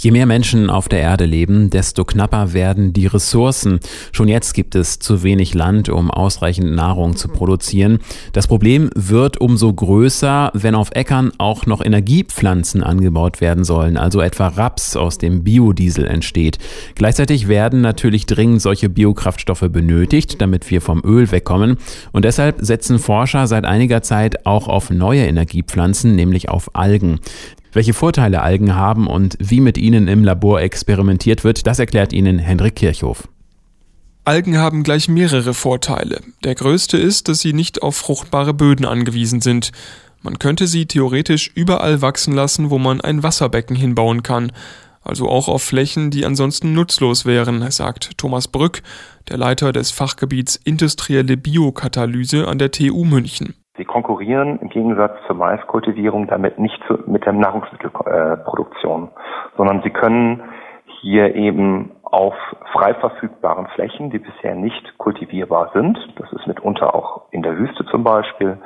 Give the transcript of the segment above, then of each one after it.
Je mehr Menschen auf der Erde leben, desto knapper werden die Ressourcen. Schon jetzt gibt es zu wenig Land, um ausreichend Nahrung zu produzieren. Das Problem wird umso größer, wenn auf Äckern auch noch Energiepflanzen angebaut werden sollen, also etwa Raps, aus dem Biodiesel entsteht. Gleichzeitig werden natürlich dringend solche Biokraftstoffe benötigt, damit wir vom Öl wegkommen. Und deshalb setzen Forscher seit einiger Zeit auch auf neue Energiepflanzen, nämlich auf Algen. Welche Vorteile Algen haben und wie mit ihnen im Labor experimentiert wird, das erklärt Ihnen Hendrik Kirchhoff. Algen haben gleich mehrere Vorteile. Der größte ist, dass sie nicht auf fruchtbare Böden angewiesen sind. Man könnte sie theoretisch überall wachsen lassen, wo man ein Wasserbecken hinbauen kann, also auch auf Flächen, die ansonsten nutzlos wären, sagt Thomas Brück, der Leiter des Fachgebiets Industrielle Biokatalyse an der TU München. Sie konkurrieren im Gegensatz zur Maiskultivierung damit nicht zu, mit der Nahrungsmittelproduktion, sondern sie können hier eben auf frei verfügbaren Flächen, die bisher nicht kultivierbar sind, das ist mitunter auch in der Wüste zum Beispiel,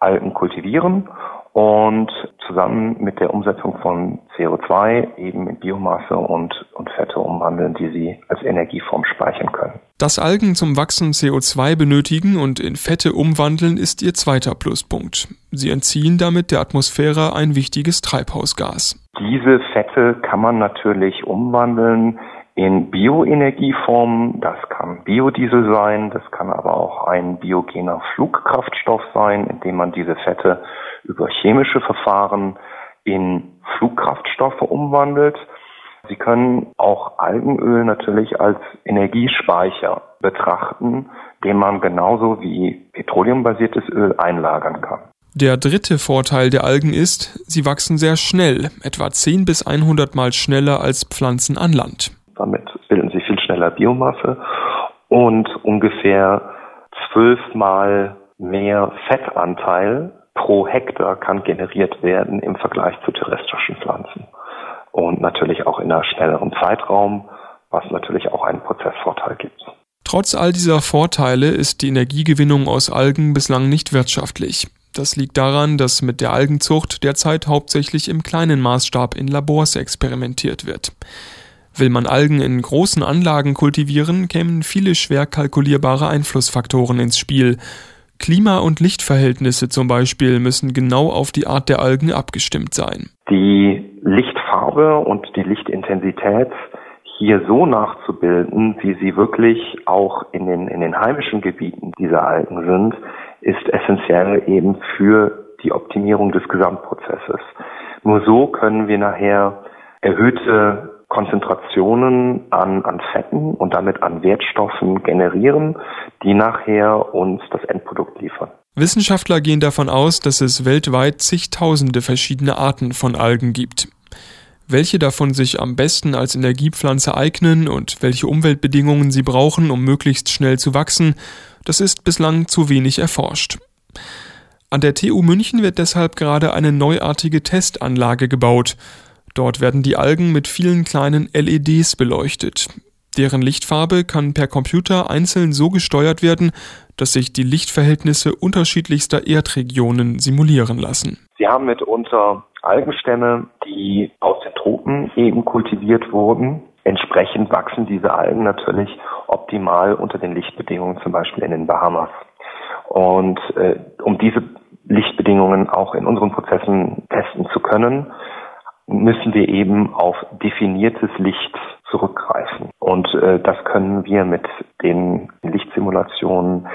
Algen kultivieren und zusammen mit der Umsetzung von CO2 eben in Biomasse und, und Fette umwandeln, die sie als Energieform speichern können. Dass Algen zum Wachsen CO2 benötigen und in Fette umwandeln, ist ihr zweiter Pluspunkt. Sie entziehen damit der Atmosphäre ein wichtiges Treibhausgas. Diese Fette kann man natürlich umwandeln in Bioenergieformen. Das kann Biodiesel sein, das kann aber auch ein biogener Flugkraftstoff sein, indem man diese Fette über chemische Verfahren in Flugkraftstoffe umwandelt. Sie können auch Algenöl natürlich als Energiespeicher betrachten, den man genauso wie petroleumbasiertes Öl einlagern kann. Der dritte Vorteil der Algen ist, sie wachsen sehr schnell, etwa 10 bis 100 Mal schneller als Pflanzen an Land. Damit bilden sie viel schneller Biomasse und ungefähr zwölfmal mehr Fettanteil pro Hektar kann generiert werden im Vergleich zu terrestrischen Pflanzen. Natürlich auch in einem schnelleren Zeitraum, was natürlich auch einen Prozessvorteil gibt. Trotz all dieser Vorteile ist die Energiegewinnung aus Algen bislang nicht wirtschaftlich. Das liegt daran, dass mit der Algenzucht derzeit hauptsächlich im kleinen Maßstab in Labors experimentiert wird. Will man Algen in großen Anlagen kultivieren, kämen viele schwer kalkulierbare Einflussfaktoren ins Spiel. Klima- und Lichtverhältnisse zum Beispiel müssen genau auf die Art der Algen abgestimmt sein. Die Lichtfarbe und die Lichtintensität hier so nachzubilden, wie sie wirklich auch in den, in den heimischen Gebieten dieser Algen sind, ist essentiell eben für die Optimierung des Gesamtprozesses. Nur so können wir nachher erhöhte Konzentrationen an, an Fetten und damit an Wertstoffen generieren, die nachher uns das Endprodukt liefern. Wissenschaftler gehen davon aus, dass es weltweit zigtausende verschiedene Arten von Algen gibt. Welche davon sich am besten als Energiepflanze eignen und welche Umweltbedingungen sie brauchen, um möglichst schnell zu wachsen, das ist bislang zu wenig erforscht. An der TU München wird deshalb gerade eine neuartige Testanlage gebaut, Dort werden die Algen mit vielen kleinen LEDs beleuchtet. Deren Lichtfarbe kann per Computer einzeln so gesteuert werden, dass sich die Lichtverhältnisse unterschiedlichster Erdregionen simulieren lassen. Sie haben mitunter Algenstämme, die aus den Tropen eben kultiviert wurden. Entsprechend wachsen diese Algen natürlich optimal unter den Lichtbedingungen, zum Beispiel in den Bahamas. Und äh, um diese Lichtbedingungen auch in unseren Prozessen testen zu können, müssen wir eben auf definiertes Licht zurückgreifen. Und äh, das können wir mit den Lichtsimulationen,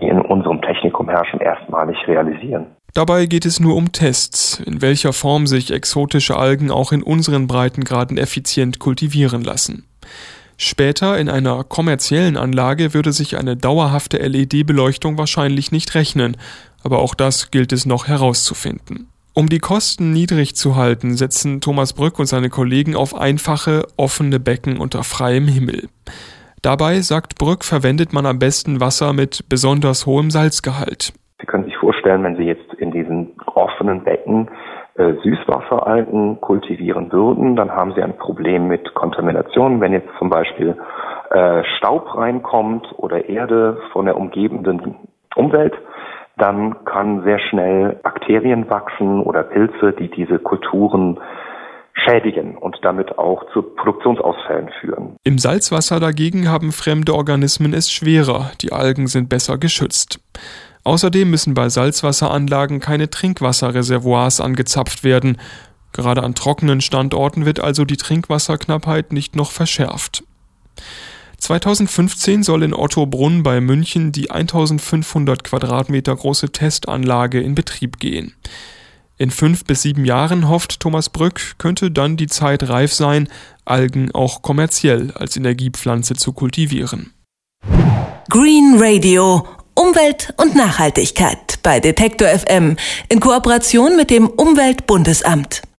die in unserem Technikum herrschen, erstmalig realisieren. Dabei geht es nur um Tests, in welcher Form sich exotische Algen auch in unseren Breitengraden effizient kultivieren lassen. Später in einer kommerziellen Anlage würde sich eine dauerhafte LED-Beleuchtung wahrscheinlich nicht rechnen, aber auch das gilt es noch herauszufinden. Um die Kosten niedrig zu halten, setzen Thomas Brück und seine Kollegen auf einfache, offene Becken unter freiem Himmel. Dabei, sagt Brück, verwendet man am besten Wasser mit besonders hohem Salzgehalt. Sie können sich vorstellen, wenn Sie jetzt in diesen offenen Becken äh, Süßwasseralgen kultivieren würden, dann haben sie ein Problem mit Kontamination. Wenn jetzt zum Beispiel äh, Staub reinkommt oder Erde von der umgebenden Umwelt, dann kann sehr schnell Bakterien wachsen oder Pilze, die diese Kulturen schädigen und damit auch zu Produktionsausfällen führen. Im Salzwasser dagegen haben fremde Organismen es schwerer, die Algen sind besser geschützt. Außerdem müssen bei Salzwasseranlagen keine Trinkwasserreservoirs angezapft werden. Gerade an trockenen Standorten wird also die Trinkwasserknappheit nicht noch verschärft. 2015 soll in Ottobrunn bei München die 1500 Quadratmeter große Testanlage in Betrieb gehen. In fünf bis sieben Jahren, hofft Thomas Brück, könnte dann die Zeit reif sein, Algen auch kommerziell als Energiepflanze zu kultivieren. Green Radio Umwelt und Nachhaltigkeit bei Detektor FM in Kooperation mit dem Umweltbundesamt.